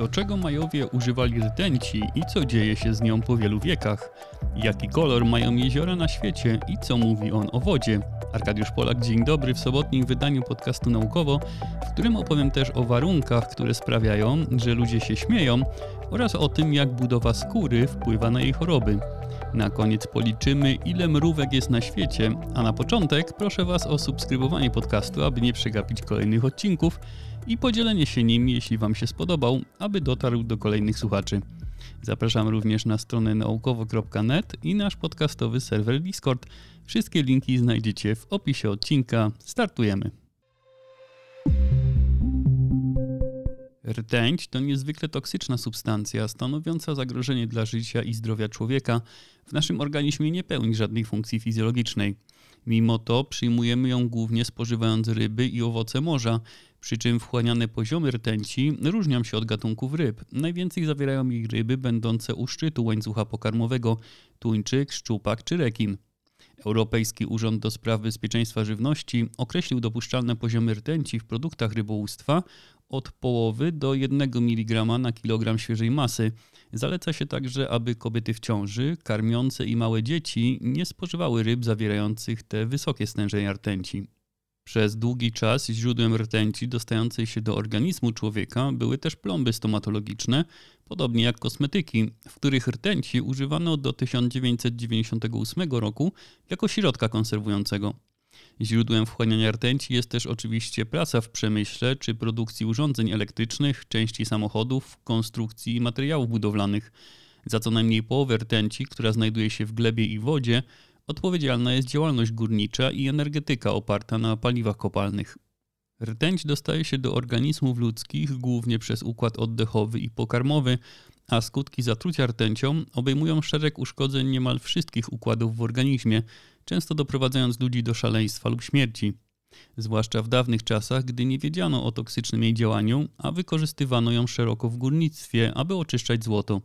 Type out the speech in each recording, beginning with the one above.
Do czego Majowie używali rtęci i co dzieje się z nią po wielu wiekach? Jaki kolor mają jeziora na świecie i co mówi on o wodzie? Arkadiusz Polak, dzień dobry w sobotnim wydaniu podcastu Naukowo, w którym opowiem też o warunkach, które sprawiają, że ludzie się śmieją oraz o tym, jak budowa skóry wpływa na jej choroby. Na koniec policzymy, ile mrówek jest na świecie, a na początek proszę Was o subskrybowanie podcastu, aby nie przegapić kolejnych odcinków i podzielenie się nim, jeśli Wam się spodobał, aby dotarł do kolejnych słuchaczy. Zapraszam również na stronę naukowo.net i nasz podcastowy serwer Discord. Wszystkie linki znajdziecie w opisie odcinka. Startujemy! Rtęć to niezwykle toksyczna substancja stanowiąca zagrożenie dla życia i zdrowia człowieka. W naszym organizmie nie pełni żadnej funkcji fizjologicznej. Mimo to przyjmujemy ją głównie spożywając ryby i owoce morza, przy czym wchłaniane poziomy rtęci różnią się od gatunków ryb. Najwięcej zawierają ich ryby będące u szczytu łańcucha pokarmowego, tuńczyk, szczupak czy rekin. Europejski Urząd do Spraw Bezpieczeństwa Żywności określił dopuszczalne poziomy rtęci w produktach rybołówstwa od połowy do 1 mg na kilogram świeżej masy. Zaleca się także, aby kobiety w ciąży, karmiące i małe dzieci nie spożywały ryb zawierających te wysokie stężenia rtęci. Przez długi czas źródłem rtęci dostającej się do organizmu człowieka były też plomby stomatologiczne, podobnie jak kosmetyki, w których rtęci używano do 1998 roku jako środka konserwującego. Źródłem wchłaniania rtęci jest też oczywiście praca w przemyśle czy produkcji urządzeń elektrycznych, części samochodów, konstrukcji i materiałów budowlanych. Za co najmniej połowę rtęci, która znajduje się w glebie i wodzie, odpowiedzialna jest działalność górnicza i energetyka oparta na paliwach kopalnych. Rtęć dostaje się do organizmów ludzkich głównie przez układ oddechowy i pokarmowy, a skutki zatrucia rtęcią obejmują szereg uszkodzeń niemal wszystkich układów w organizmie, często doprowadzając ludzi do szaleństwa lub śmierci. Zwłaszcza w dawnych czasach, gdy nie wiedziano o toksycznym jej działaniu, a wykorzystywano ją szeroko w górnictwie, aby oczyszczać złoto.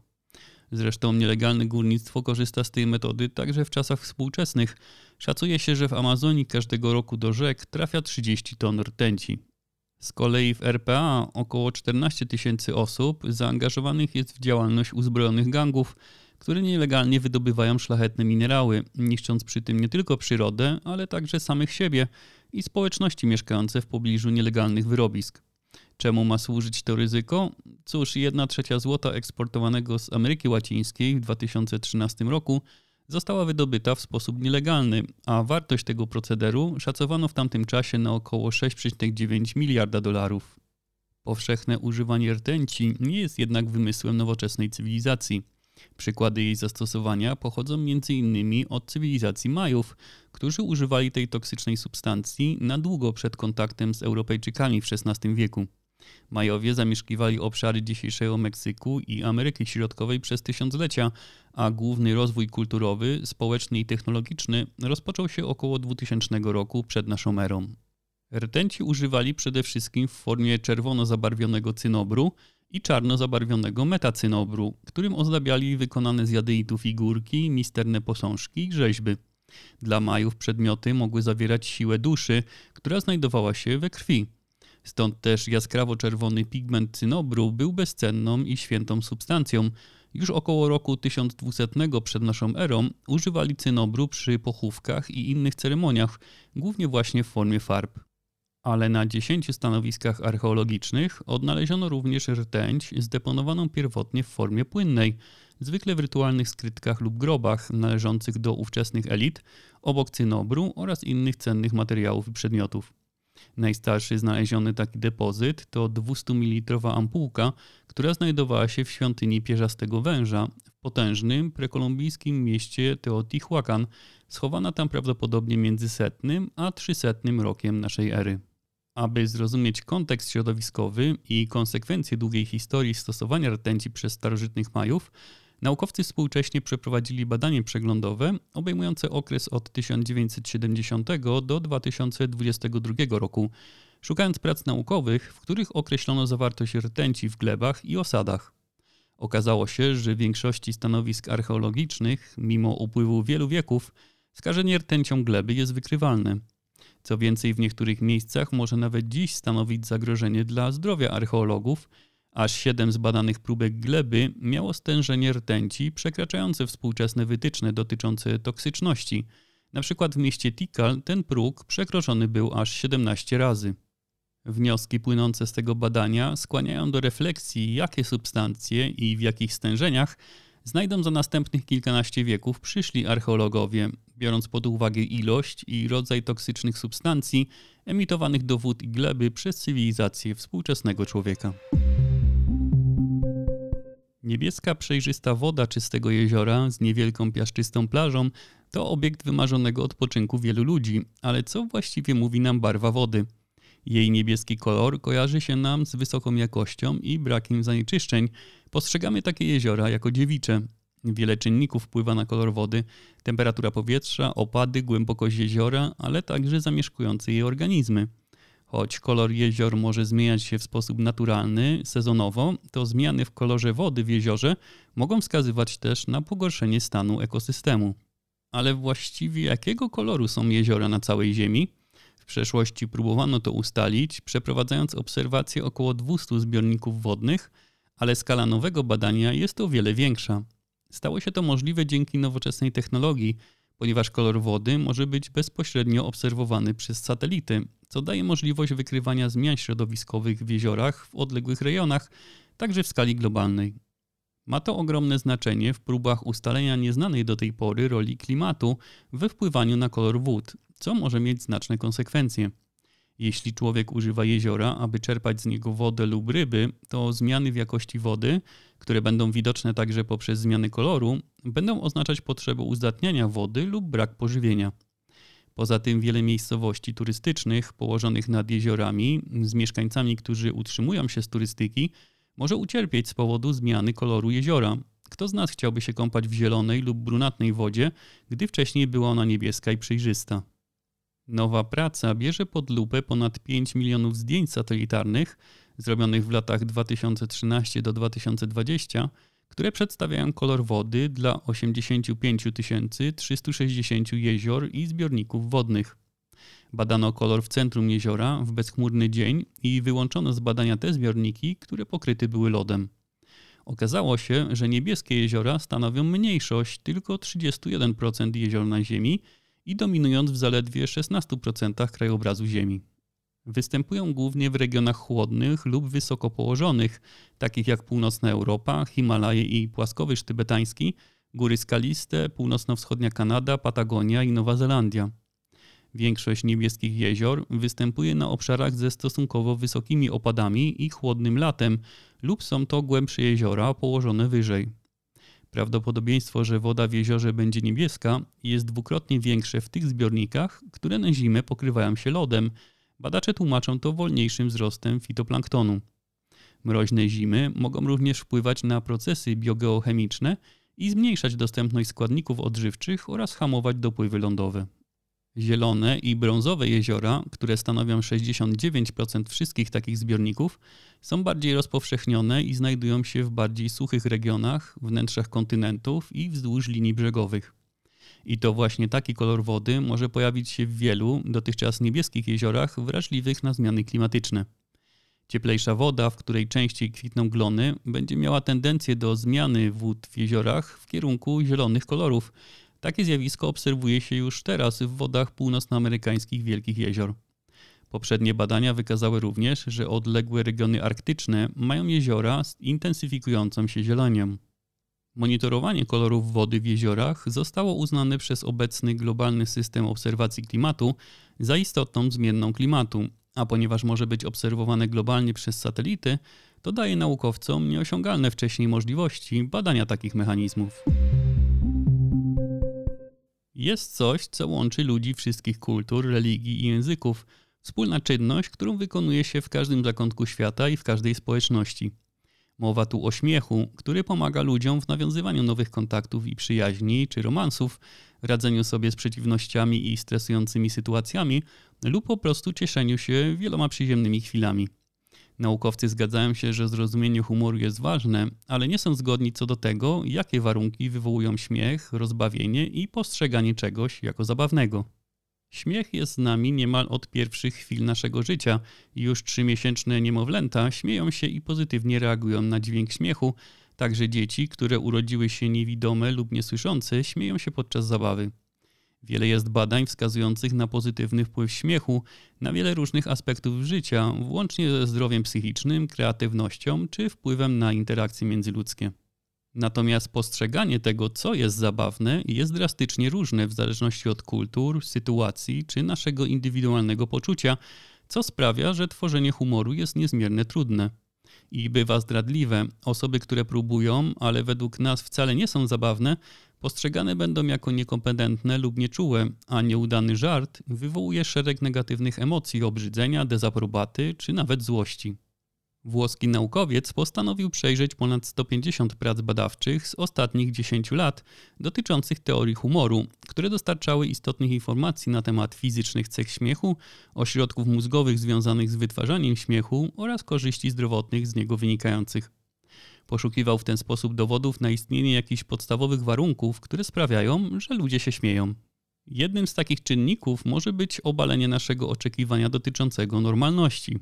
Zresztą nielegalne górnictwo korzysta z tej metody także w czasach współczesnych. Szacuje się, że w Amazonii każdego roku do rzek trafia 30 ton rtęci. Z kolei w RPA około 14 tysięcy osób zaangażowanych jest w działalność uzbrojonych gangów, które nielegalnie wydobywają szlachetne minerały, niszcząc przy tym nie tylko przyrodę, ale także samych siebie i społeczności mieszkające w pobliżu nielegalnych wyrobisk. Czemu ma służyć to ryzyko? Cóż, jedna trzecia złota eksportowanego z Ameryki Łacińskiej w 2013 roku została wydobyta w sposób nielegalny, a wartość tego procederu szacowano w tamtym czasie na około 6,9 miliarda dolarów. Powszechne używanie rtęci nie jest jednak wymysłem nowoczesnej cywilizacji. Przykłady jej zastosowania pochodzą m.in. od cywilizacji Majów, którzy używali tej toksycznej substancji na długo przed kontaktem z Europejczykami w XVI wieku. Majowie zamieszkiwali obszary dzisiejszego Meksyku i Ameryki Środkowej przez tysiąclecia, a główny rozwój kulturowy, społeczny i technologiczny rozpoczął się około 2000 roku przed naszą erą. Rtęci używali przede wszystkim w formie czerwono zabarwionego cynobru i czarno zabarwionego metacynobru, którym ozdabiali wykonane z jadeitu figurki, misterne posążki i rzeźby. Dla Majów przedmioty mogły zawierać siłę duszy, która znajdowała się we krwi. Stąd też jaskrawo-czerwony pigment cynobru był bezcenną i świętą substancją. Już około roku 1200 przed naszą erą używali cynobru przy pochówkach i innych ceremoniach, głównie właśnie w formie farb. Ale na 10 stanowiskach archeologicznych odnaleziono również rtęć zdeponowaną pierwotnie w formie płynnej, zwykle w rytualnych skrytkach lub grobach należących do ówczesnych elit, obok cynobru oraz innych cennych materiałów i przedmiotów. Najstarszy znaleziony taki depozyt to 200 ml ampułka, która znajdowała się w świątyni pierzastego węża w potężnym prekolumbijskim mieście Teotihuacan, schowana tam prawdopodobnie między setnym a trzysetnym rokiem naszej ery. Aby zrozumieć kontekst środowiskowy i konsekwencje długiej historii stosowania rtęci przez starożytnych Majów, Naukowcy współcześnie przeprowadzili badanie przeglądowe obejmujące okres od 1970 do 2022 roku, szukając prac naukowych, w których określono zawartość rtęci w glebach i osadach. Okazało się, że w większości stanowisk archeologicznych, mimo upływu wielu wieków, skażenie rtęcią gleby jest wykrywalne. Co więcej, w niektórych miejscach może nawet dziś stanowić zagrożenie dla zdrowia archeologów, Aż 7 z badanych próbek gleby miało stężenie rtęci przekraczające współczesne wytyczne dotyczące toksyczności. Na przykład w mieście Tikal ten próg przekroczony był aż 17 razy. Wnioski płynące z tego badania skłaniają do refleksji, jakie substancje i w jakich stężeniach znajdą za następnych kilkanaście wieków przyszli archeologowie, biorąc pod uwagę ilość i rodzaj toksycznych substancji emitowanych do wód i gleby przez cywilizację współczesnego człowieka. Niebieska, przejrzysta woda czystego jeziora z niewielką piaszczystą plażą to obiekt wymarzonego odpoczynku wielu ludzi, ale co właściwie mówi nam barwa wody? Jej niebieski kolor kojarzy się nam z wysoką jakością i brakiem zanieczyszczeń. Postrzegamy takie jeziora jako dziewicze. Wiele czynników wpływa na kolor wody: temperatura powietrza, opady, głębokość jeziora, ale także zamieszkujące je organizmy. Choć kolor jezior może zmieniać się w sposób naturalny, sezonowo, to zmiany w kolorze wody w jeziorze mogą wskazywać też na pogorszenie stanu ekosystemu. Ale właściwie jakiego koloru są jeziora na całej Ziemi? W przeszłości próbowano to ustalić, przeprowadzając obserwacje około 200 zbiorników wodnych, ale skala nowego badania jest o wiele większa. Stało się to możliwe dzięki nowoczesnej technologii, ponieważ kolor wody może być bezpośrednio obserwowany przez satelity, co daje możliwość wykrywania zmian środowiskowych w jeziorach w odległych rejonach, także w skali globalnej. Ma to ogromne znaczenie w próbach ustalenia nieznanej do tej pory roli klimatu we wpływaniu na kolor wód, co może mieć znaczne konsekwencje. Jeśli człowiek używa jeziora, aby czerpać z niego wodę lub ryby, to zmiany w jakości wody, które będą widoczne także poprzez zmiany koloru, będą oznaczać potrzebę uzdatniania wody lub brak pożywienia. Poza tym wiele miejscowości turystycznych położonych nad jeziorami z mieszkańcami, którzy utrzymują się z turystyki, może ucierpieć z powodu zmiany koloru jeziora. Kto z nas chciałby się kąpać w zielonej lub brunatnej wodzie, gdy wcześniej była ona niebieska i przejrzysta? Nowa praca bierze pod lupę ponad 5 milionów zdjęć satelitarnych zrobionych w latach 2013 do 2020, które przedstawiają kolor wody dla 85 360 jezior i zbiorników wodnych. Badano kolor w centrum jeziora w bezchmurny dzień i wyłączono z badania te zbiorniki, które pokryte były lodem. Okazało się, że niebieskie jeziora stanowią mniejszość tylko 31% jezior na Ziemi i dominując w zaledwie 16% krajobrazu Ziemi. Występują głównie w regionach chłodnych lub wysoko położonych, takich jak północna Europa, Himalaje i płaskowyż tybetański, góry skaliste, północno-wschodnia Kanada, Patagonia i Nowa Zelandia. Większość niebieskich jezior występuje na obszarach ze stosunkowo wysokimi opadami i chłodnym latem, lub są to głębsze jeziora położone wyżej. Prawdopodobieństwo, że woda w jeziorze będzie niebieska, jest dwukrotnie większe w tych zbiornikach, które na zimę pokrywają się lodem. Badacze tłumaczą to wolniejszym wzrostem fitoplanktonu. Mroźne zimy mogą również wpływać na procesy biogeochemiczne i zmniejszać dostępność składników odżywczych oraz hamować dopływy lądowe. Zielone i brązowe jeziora, które stanowią 69% wszystkich takich zbiorników, są bardziej rozpowszechnione i znajdują się w bardziej suchych regionach, wnętrzach kontynentów i wzdłuż linii brzegowych. I to właśnie taki kolor wody może pojawić się w wielu, dotychczas niebieskich jeziorach wrażliwych na zmiany klimatyczne. Cieplejsza woda, w której częściej kwitną glony, będzie miała tendencję do zmiany wód w jeziorach w kierunku zielonych kolorów, takie zjawisko obserwuje się już teraz w wodach północnoamerykańskich wielkich jezior. Poprzednie badania wykazały również, że odległe regiony arktyczne mają jeziora z intensyfikującą się zielenią. Monitorowanie kolorów wody w jeziorach zostało uznane przez obecny globalny system obserwacji klimatu za istotną zmienną klimatu, a ponieważ może być obserwowane globalnie przez satelity, to daje naukowcom nieosiągalne wcześniej możliwości badania takich mechanizmów. Jest coś, co łączy ludzi wszystkich kultur, religii i języków. Wspólna czynność, którą wykonuje się w każdym zakątku świata i w każdej społeczności. Mowa tu o śmiechu, który pomaga ludziom w nawiązywaniu nowych kontaktów i przyjaźni czy romansów, radzeniu sobie z przeciwnościami i stresującymi sytuacjami lub po prostu cieszeniu się wieloma przyziemnymi chwilami. Naukowcy zgadzają się, że zrozumienie humoru jest ważne, ale nie są zgodni co do tego, jakie warunki wywołują śmiech, rozbawienie i postrzeganie czegoś jako zabawnego. Śmiech jest z nami niemal od pierwszych chwil naszego życia. Już trzymiesięczne niemowlęta śmieją się i pozytywnie reagują na dźwięk śmiechu. Także dzieci, które urodziły się niewidome lub niesłyszące, śmieją się podczas zabawy. Wiele jest badań wskazujących na pozytywny wpływ śmiechu na wiele różnych aspektów życia, włącznie ze zdrowiem psychicznym, kreatywnością czy wpływem na interakcje międzyludzkie. Natomiast postrzeganie tego, co jest zabawne, jest drastycznie różne w zależności od kultur, sytuacji czy naszego indywidualnego poczucia, co sprawia, że tworzenie humoru jest niezmiernie trudne. I bywa zdradliwe. Osoby, które próbują, ale według nas wcale nie są zabawne, postrzegane będą jako niekompetentne lub nieczułe, a nieudany żart wywołuje szereg negatywnych emocji obrzydzenia, dezaprobaty czy nawet złości. Włoski naukowiec postanowił przejrzeć ponad 150 prac badawczych z ostatnich 10 lat dotyczących teorii humoru, które dostarczały istotnych informacji na temat fizycznych cech śmiechu, ośrodków mózgowych związanych z wytwarzaniem śmiechu oraz korzyści zdrowotnych z niego wynikających. Poszukiwał w ten sposób dowodów na istnienie jakichś podstawowych warunków, które sprawiają, że ludzie się śmieją. Jednym z takich czynników może być obalenie naszego oczekiwania dotyczącego normalności.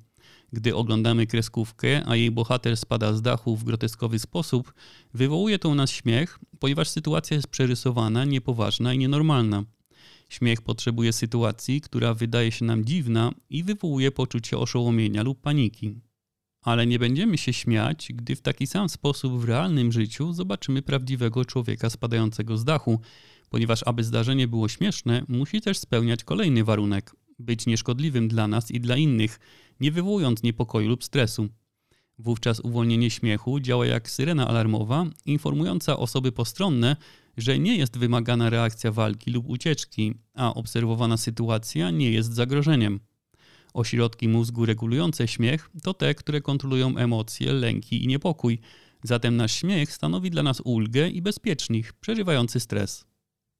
Gdy oglądamy kreskówkę, a jej bohater spada z dachu w groteskowy sposób, wywołuje to u nas śmiech, ponieważ sytuacja jest przerysowana, niepoważna i nienormalna. Śmiech potrzebuje sytuacji, która wydaje się nam dziwna i wywołuje poczucie oszołomienia lub paniki. Ale nie będziemy się śmiać, gdy w taki sam sposób w realnym życiu zobaczymy prawdziwego człowieka spadającego z dachu, ponieważ aby zdarzenie było śmieszne, musi też spełniać kolejny warunek być nieszkodliwym dla nas i dla innych, nie wywołując niepokoju lub stresu. Wówczas uwolnienie śmiechu działa jak syrena alarmowa, informująca osoby postronne, że nie jest wymagana reakcja walki lub ucieczki, a obserwowana sytuacja nie jest zagrożeniem. Ośrodki mózgu regulujące śmiech to te, które kontrolują emocje, lęki i niepokój. Zatem nasz śmiech stanowi dla nas ulgę i bezpiecznik przeżywający stres.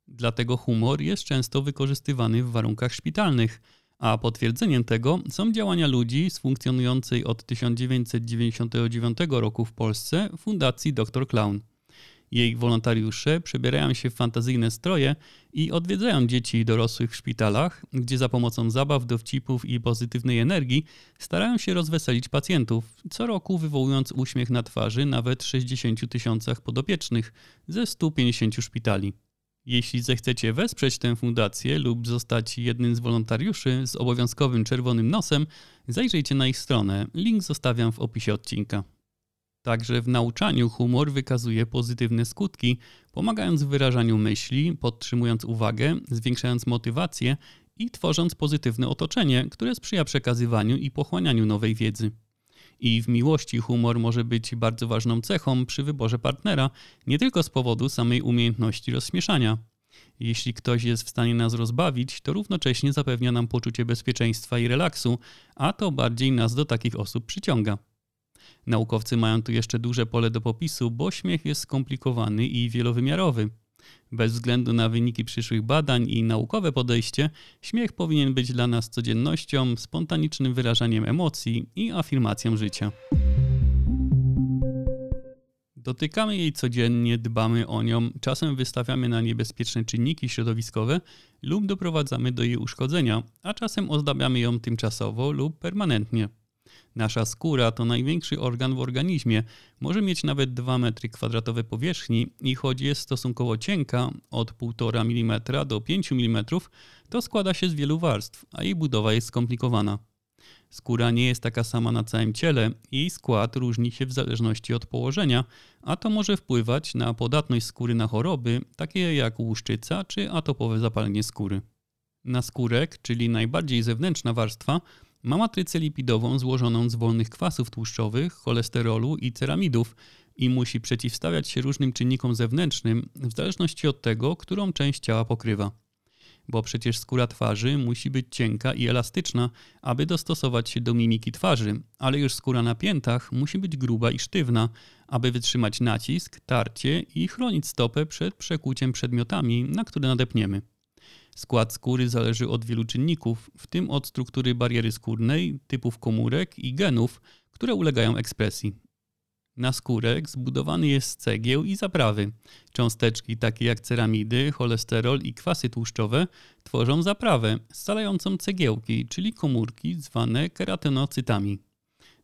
Dlatego humor jest często wykorzystywany w warunkach szpitalnych, a potwierdzeniem tego są działania ludzi z funkcjonującej od 1999 roku w Polsce Fundacji Dr Clown. Jej wolontariusze przebierają się w fantazyjne stroje i odwiedzają dzieci i dorosłych w szpitalach, gdzie za pomocą zabaw, dowcipów i pozytywnej energii starają się rozweselić pacjentów, co roku wywołując uśmiech na twarzy nawet 60 tysiącach podopiecznych ze 150 szpitali. Jeśli zechcecie wesprzeć tę fundację lub zostać jednym z wolontariuszy z obowiązkowym czerwonym nosem, zajrzyjcie na ich stronę. Link zostawiam w opisie odcinka. Także w nauczaniu humor wykazuje pozytywne skutki, pomagając w wyrażaniu myśli, podtrzymując uwagę, zwiększając motywację i tworząc pozytywne otoczenie, które sprzyja przekazywaniu i pochłanianiu nowej wiedzy. I w miłości humor może być bardzo ważną cechą przy wyborze partnera, nie tylko z powodu samej umiejętności rozśmieszania. Jeśli ktoś jest w stanie nas rozbawić, to równocześnie zapewnia nam poczucie bezpieczeństwa i relaksu, a to bardziej nas do takich osób przyciąga. Naukowcy mają tu jeszcze duże pole do popisu, bo śmiech jest skomplikowany i wielowymiarowy. Bez względu na wyniki przyszłych badań i naukowe podejście, śmiech powinien być dla nas codziennością, spontanicznym wyrażaniem emocji i afirmacją życia. Dotykamy jej codziennie, dbamy o nią, czasem wystawiamy na niebezpieczne czynniki środowiskowe lub doprowadzamy do jej uszkodzenia, a czasem ozdabiamy ją tymczasowo lub permanentnie. Nasza skóra to największy organ w organizmie. Może mieć nawet 2 m2 powierzchni i choć jest stosunkowo cienka, od 1,5 mm do 5 mm, to składa się z wielu warstw, a jej budowa jest skomplikowana. Skóra nie jest taka sama na całym ciele, jej skład różni się w zależności od położenia, a to może wpływać na podatność skóry na choroby, takie jak łuszczyca czy atopowe zapalenie skóry. Naskórek, czyli najbardziej zewnętrzna warstwa, ma matrycę lipidową złożoną z wolnych kwasów tłuszczowych, cholesterolu i ceramidów i musi przeciwstawiać się różnym czynnikom zewnętrznym w zależności od tego, którą część ciała pokrywa. Bo przecież skóra twarzy musi być cienka i elastyczna, aby dostosować się do mimiki twarzy, ale już skóra na piętach musi być gruba i sztywna, aby wytrzymać nacisk, tarcie i chronić stopę przed przekłuciem przedmiotami, na które nadepniemy. Skład skóry zależy od wielu czynników, w tym od struktury bariery skórnej, typów komórek i genów, które ulegają ekspresji. Naskórek zbudowany jest cegieł i zaprawy. Cząsteczki takie jak ceramidy, cholesterol i kwasy tłuszczowe tworzą zaprawę scalającą cegiełki, czyli komórki zwane keratenocytami.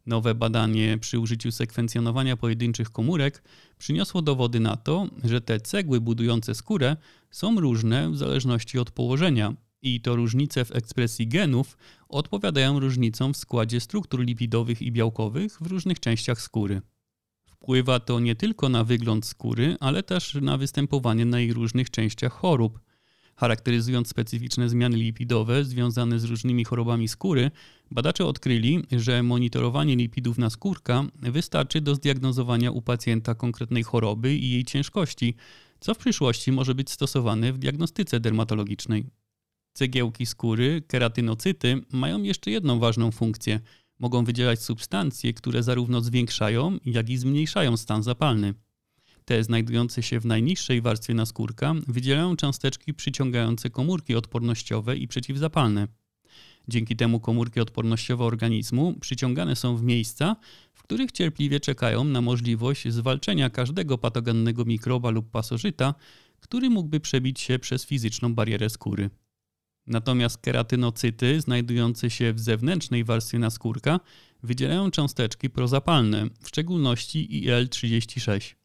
Nowe badanie przy użyciu sekwencjonowania pojedynczych komórek przyniosło dowody na to, że te cegły budujące skórę są różne w zależności od położenia i to różnice w ekspresji genów odpowiadają różnicom w składzie struktur lipidowych i białkowych w różnych częściach skóry. Wpływa to nie tylko na wygląd skóry, ale też na występowanie na jej różnych częściach chorób. Charakteryzując specyficzne zmiany lipidowe związane z różnymi chorobami skóry, badacze odkryli, że monitorowanie lipidów na skórka wystarczy do zdiagnozowania u pacjenta konkretnej choroby i jej ciężkości, co w przyszłości może być stosowane w diagnostyce dermatologicznej. Cegiełki skóry, keratynocyty, mają jeszcze jedną ważną funkcję. Mogą wydzielać substancje, które zarówno zwiększają, jak i zmniejszają stan zapalny. Te znajdujące się w najniższej warstwie naskórka wydzielają cząsteczki przyciągające komórki odpornościowe i przeciwzapalne. Dzięki temu komórki odpornościowe organizmu przyciągane są w miejsca, w których cierpliwie czekają na możliwość zwalczenia każdego patogennego mikroba lub pasożyta, który mógłby przebić się przez fizyczną barierę skóry. Natomiast keratynocyty znajdujące się w zewnętrznej warstwie naskórka wydzielają cząsteczki prozapalne, w szczególności IL-36.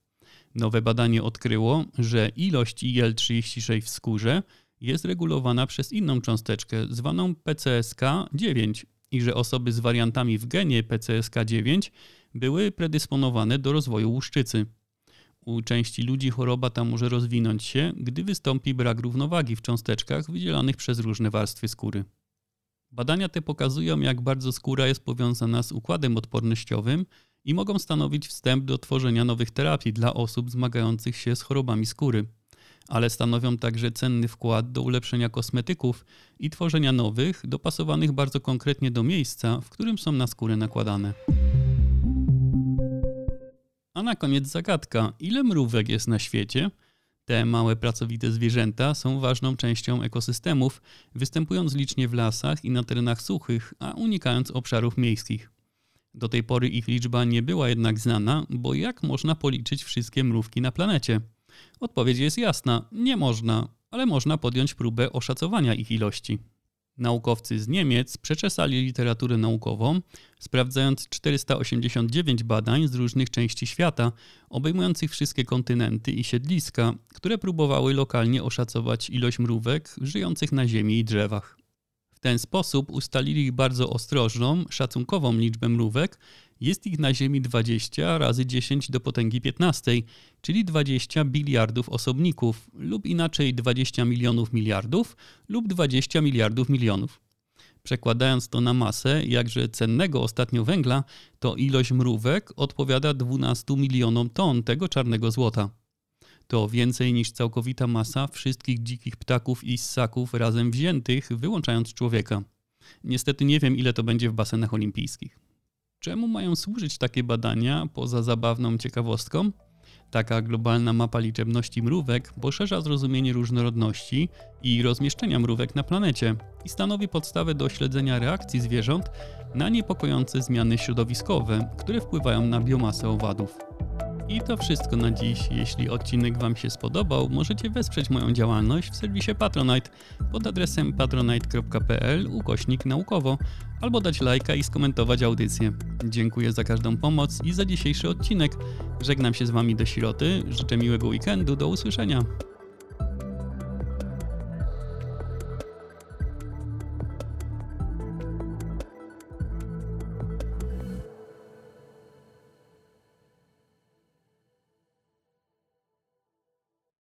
Nowe badanie odkryło, że ilość IL-36 w skórze jest regulowana przez inną cząsteczkę zwaną PCSK9 i że osoby z wariantami w genie PCSK9 były predysponowane do rozwoju łuszczycy. U części ludzi choroba ta może rozwinąć się, gdy wystąpi brak równowagi w cząsteczkach wydzielanych przez różne warstwy skóry. Badania te pokazują, jak bardzo skóra jest powiązana z układem odpornościowym i mogą stanowić wstęp do tworzenia nowych terapii dla osób zmagających się z chorobami skóry, ale stanowią także cenny wkład do ulepszenia kosmetyków i tworzenia nowych, dopasowanych bardzo konkretnie do miejsca, w którym są na skórę nakładane. A na koniec zagadka: ile mrówek jest na świecie? Te małe pracowite zwierzęta są ważną częścią ekosystemów, występując licznie w lasach i na terenach suchych, a unikając obszarów miejskich. Do tej pory ich liczba nie była jednak znana, bo jak można policzyć wszystkie mrówki na planecie? Odpowiedź jest jasna: nie można, ale można podjąć próbę oszacowania ich ilości. Naukowcy z Niemiec przeczesali literaturę naukową, sprawdzając 489 badań z różnych części świata, obejmujących wszystkie kontynenty i siedliska, które próbowały lokalnie oszacować ilość mrówek żyjących na ziemi i drzewach ten sposób ustalili bardzo ostrożną, szacunkową liczbę mrówek. Jest ich na Ziemi 20 razy 10 do potęgi 15, czyli 20 biliardów osobników, lub inaczej 20 milionów miliardów, lub 20 miliardów milionów. Przekładając to na masę jakże cennego ostatnio węgla, to ilość mrówek odpowiada 12 milionom ton tego czarnego złota to więcej niż całkowita masa wszystkich dzikich ptaków i ssaków razem wziętych, wyłączając człowieka. Niestety nie wiem, ile to będzie w basenach olimpijskich. Czemu mają służyć takie badania poza zabawną ciekawostką? Taka globalna mapa liczebności mrówek poszerza zrozumienie różnorodności i rozmieszczenia mrówek na planecie i stanowi podstawę do śledzenia reakcji zwierząt na niepokojące zmiany środowiskowe, które wpływają na biomasę owadów. I to wszystko na dziś. Jeśli odcinek Wam się spodobał, możecie wesprzeć moją działalność w serwisie Patronite pod adresem patronite.pl ukośnik naukowo albo dać lajka i skomentować audycję. Dziękuję za każdą pomoc i za dzisiejszy odcinek. Żegnam się z Wami do śroty, życzę miłego weekendu, do usłyszenia.